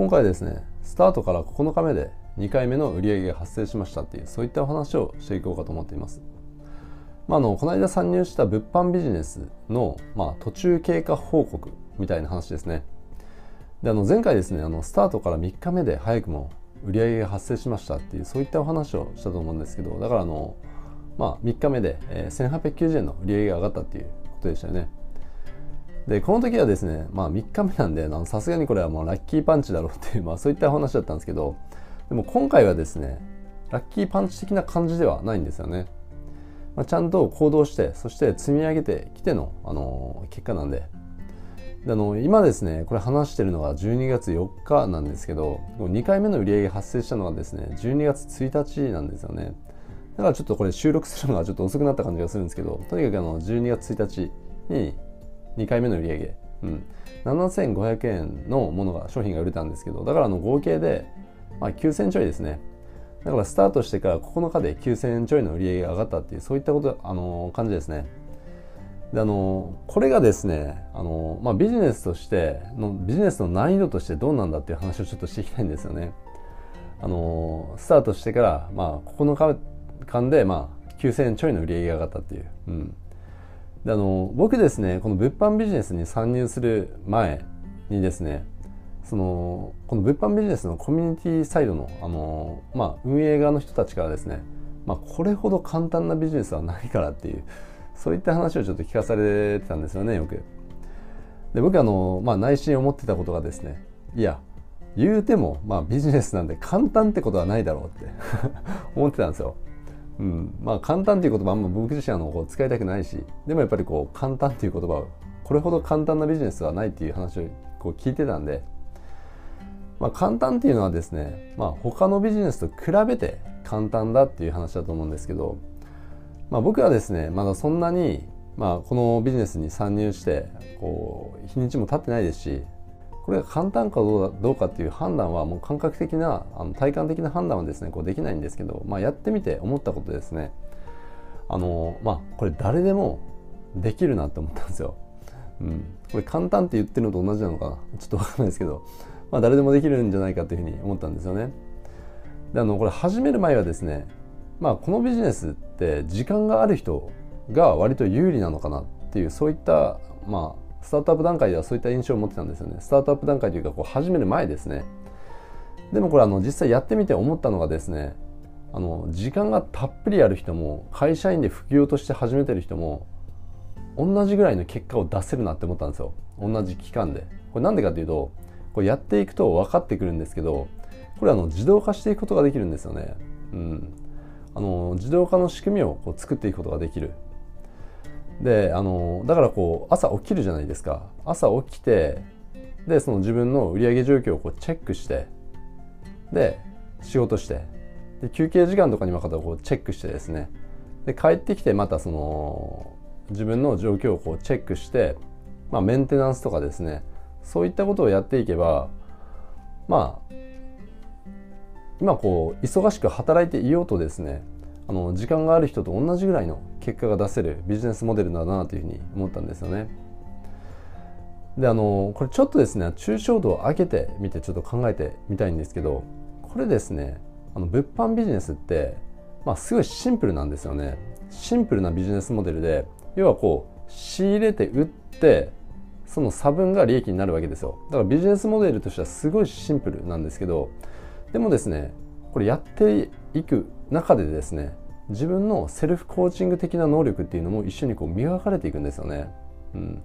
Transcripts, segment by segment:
今回ですねスタートから9日目で2回目の売り上げが発生しましたっていうそういったお話をしていこうかと思っています。まあ、あのこの間参入した物販ビジネスの、まあ、途中経過報告みたいな話ですね。であの前回ですねあのスタートから3日目で早くも売り上げが発生しましたっていうそういったお話をしたと思うんですけどだからあの、まあ、3日目で、えー、1890円の売り上げが上がったっていうことでしたよね。でこの時はですね、まあ、3日目なんでさすがにこれはもうラッキーパンチだろうっていう、まあ、そういった話だったんですけどでも今回はですねラッキーパンチ的な感じではないんですよね。まあ、ちゃんと行動してそして積み上げてきての、あの結果なんで。であの今ですねこれ話してるのが12月4日なんですけど2回目の売り上げ発生したのがですね12月1日なんですよね。だからちょっとこれ収録するのがちょっと遅くなった感じがするんですけどとにかくあの12月1日に2回目の売り上げ、うん、7500円のものが商品が売れたんですけどだからあの合計で、まあ、9000ちょいですね。だからスタートしてから9日で9000ちょいの売り上げが上がったっていうそういったことあの感じですね。であのこれがですねあの、まあ、ビジネスとしてのビジネスの難易度としてどうなんだっていう話をちょっとしていきたいんですよね。あのスタートしてから、まあ、9日間で、まあ、9000ちょいの売り上げが上がったっていう、うん、であの僕ですねこの物販ビジネスに参入する前にですねそのこの物販ビジネスのコミュニティサイドのあの、まあ、運営側の人たちからですね、まあ、これほど簡単なビジネスはないからっていうそういった話をちょっと聞かされてたんですよねよく。で僕あの、まあ、内心思ってたことがですねいや言うても、まあ、ビジネスなんで簡単ってことはないだろうって 思ってたんですよ。うん、まあ簡単っていう言葉あんま僕自身はこう使いたくないしでもやっぱりこう簡単っていう言葉をこれほど簡単なビジネスはないっていう話をこう聞いてたんでまあ、簡単っていうのはですね、まあ、他のビジネスと比べて簡単だっていう話だと思うんですけど、まあ、僕はですねまだそんなに、まあ、このビジネスに参入してこう日にちも経ってないですしこれが簡単かどうかっていう判断はもう感覚的なあの体感的な判断はですねこうできないんですけど、まあ、やってみて思ったことですねあのまあこれ誰でもできるなって思ったんですよ。うん、これ簡単って言ってるのと同じなのかなちょっと分かんないですけどまあ、誰でもできるんじゃないかというふうに思ったんですよね。であのこれ始める前はですね、まあ、このビジネスって時間がある人が割と有利なのかなっていうそういった、まあ、スタートアップ段階ではそういった印象を持ってたんですよね。スタートアップ段階というかこう始める前ですね。でもこれあの実際やってみて思ったのがですねあの時間がたっぷりある人も会社員で副業として始めてる人も同じぐらいの結果を出せるなって思ったんですよ同じ期間でこれなんでかっていうとこれやっていくと分かってくるんですけどこれあの自動化していくことができるんですよね。うん、あの自動化の仕組みをこう作っていくことができる。であのだからこう朝起きるじゃないですか。朝起きてでその自分の売上状況をこうチェックしてで仕事してで休憩時間とかにまたこうチェックしてですね。で帰ってきてまたその自分の状況をこうチェックして、まあ、メンテナンスとかですね。そういったことをやっていけばまあ今こう忙しく働いていようとですねあの時間がある人と同じぐらいの結果が出せるビジネスモデルだなというふうに思ったんですよね。であのこれちょっとですね抽象度を上げてみてちょっと考えてみたいんですけどこれですねあの物販ビジネスって、まあ、すごいシンプルなんですよね。シンプルなビジネスモデルで要はこう仕入れて売ってその差分が利益になるわけですよだからビジネスモデルとしてはすごいシンプルなんですけどでもですねこれやっていく中でですね自分のセルフコーチング的な能力っていうのも一緒にこう磨かれていくんですよね。うん、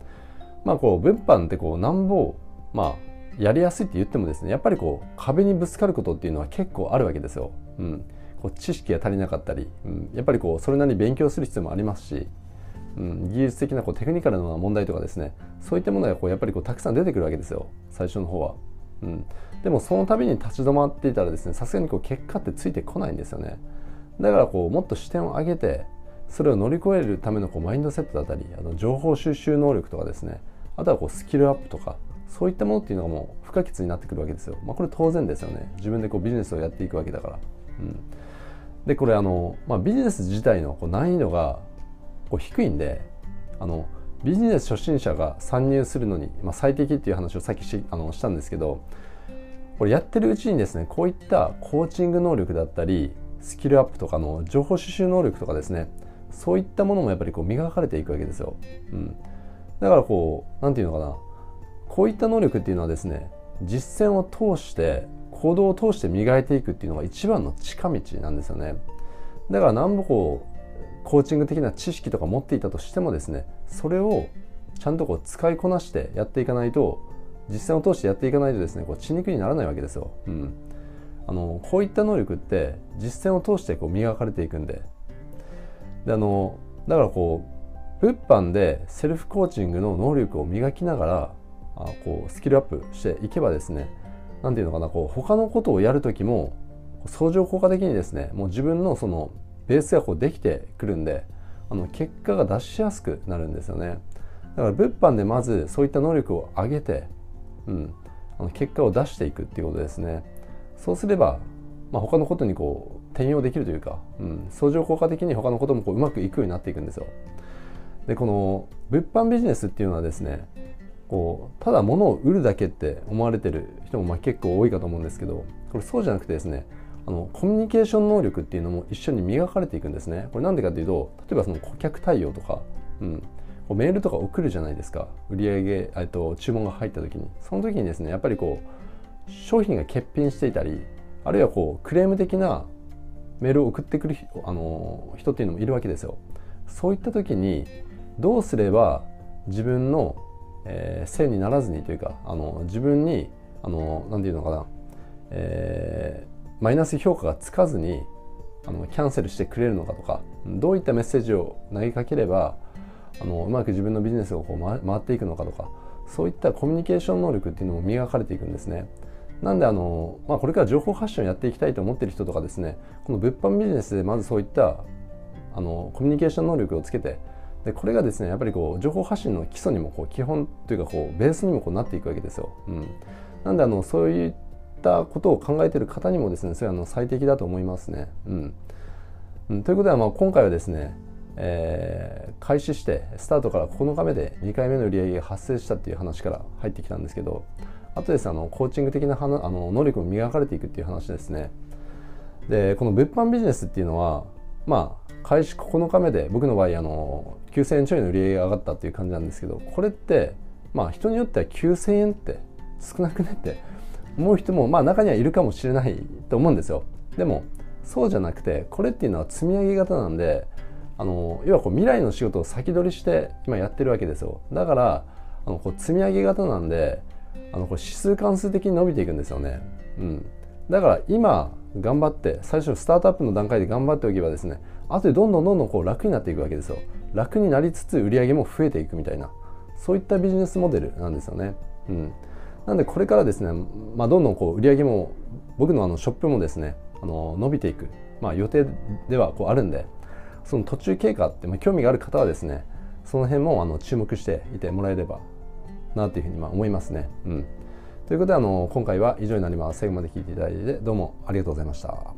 まあこう物販ってこうなんぼまあやりやすいって言ってもですねやっぱりこう壁にぶつかることっていうのは結構あるわけですよ。うん、こう知識が足りなかったり、うん、やっぱりこうそれなりに勉強する必要もありますしうん、技術的なこうテクニカルな問題とかですねそういったものがこうやっぱりこうたくさん出てくるわけですよ。最初の方は、うん、でもその度に立ち止まっていたらですねさすがにこう結果ってついてこないんですよね。だからこうもっと視点を上げてそれを乗り越えるためのこうマインドセットだったりあの情報収集能力とかですねあとはこうスキルアップとかそういったものっていうのがもう不可欠になってくるわけですよ。まあ、これ当然ですよね。自分でこうビジネスをやっていくわけだから。うん、でこれあの、まあ、ビジネス自体のこう難易度がこう低いんであのビジネス初心者が参入するのに、まあ、最適っていう話をさっきしあのしたんですけどこれやってるうちにですねこういったコーチング能力だったりスキルアップとかの情報収集能力とかですねそういったものもやっぱりこう磨かれていくわけですよ、うん、だからこう何て言うのかな。こういった能力っていうのはですね実践を通して行動を通して磨いていくっていうのが一番の近道なんですよね。だから何もこうコーチング的な知識とか持っていたとしてもですねそれをちゃんとこう使いこなしてやっていかないと実践を通してやっていかないとですねこう血肉にならないわけですよ、うん、あのこういった能力って実践を通してこう磨かれていくんで。であのだからこう物販でセルフコーチングの能力を磨きながらあこうスキルアップしていけばですね何て言うのかなこう他のことをやる時も相乗効果的にですねもう自分のそのベースがこうできてくるんであの結果が出しやすくなるんですよね。だから物販でまずそういった能力を上げて、うん、あの結果を出していくっていうことですね。そうすれば、まあ、他のことにこう転用できるというか、うん、相乗効果的に他のこともこううまくいくようになっていくんですよ。でこの物販ビジネスっていうのはですねこうただ物を売るだけって思われてる人もまあ結構多いかと思うんですけどこれそうじゃなくてですねあのコミュニケーション能力っていうのも一緒に磨かれていくんですね。これなんでかというと例えばその顧客対応とか、うん、こうメールとか送るじゃないですか。売上えっと注文が入った時に。その時にですねやっぱりこう商品が欠品していたりあるいはこうクレーム的なメールを送ってくるあの人っていうのもいるわけですよそういった時にどうすれば自分のえー、線にならずにというかあの自分にあのなんていうのかな、えー、マイナス評価がつかずにあのキャンセルしてくれるのかとかどういったメッセージを投げかければあのうまく自分のビジネスがこう回っていくのかとかそういったコミュニケーション能力っていうのも磨かれていくんですね。なんであの、まあ、これから情報発信をやっていきたいと思っている人とかですねこの物販ビジネスでまずそういったあのコミュニケーション能力をつけてでこれがですねやっぱりこう情報発信の基礎にもこう基本というかこうベースにもこうなっていくわけですよ。うん、なんであのそういったことを考えている方にもですねそれはあの最適だと思いますね。うんうん、ということで、今回はですね、えー、開始してスタートから9日目で2回目の売り上げが発生したっていう話から入ってきたんですけどあとですねあのコーチング的なあの能力も磨かれていくっていう話ですね。でこの物販ビジネスっていうのはまあ開始9日目で僕の場合あの9000円ちょいの売り上げが上がったっていう感じなんですけどこれってまあ人によっては9000円って少なくねって思う人もまあ中にはいるかもしれないと思うんですよでもそうじゃなくてこれっていうのは積み上げ型なんであの要はこう未来の仕事を先取りして今やってるわけですよだからあのこう積み上げ型なんであのこう指数関数的に伸びていくんですよね、うん、だから今頑張って最初スタートアップの段階で頑張っておけばですね後でどんどんどんどんこう楽になっていくわけですよ。楽になりつつ売り上げも増えていくみたいな。そういったビジネスモデルなんですよね。うん。なんでこれからですね、まあ、どんどんこう売り上げも僕のあのショップもですねあの伸びていく、まあ、予定ではこうあるんでその途中経過って、まあ、興味がある方はですねその辺もあの注目していてもらえればなというふうにまあ思いますね。うん、ということであの今回は以上になります。最後まで聞いていただいてどうもありがとうございました。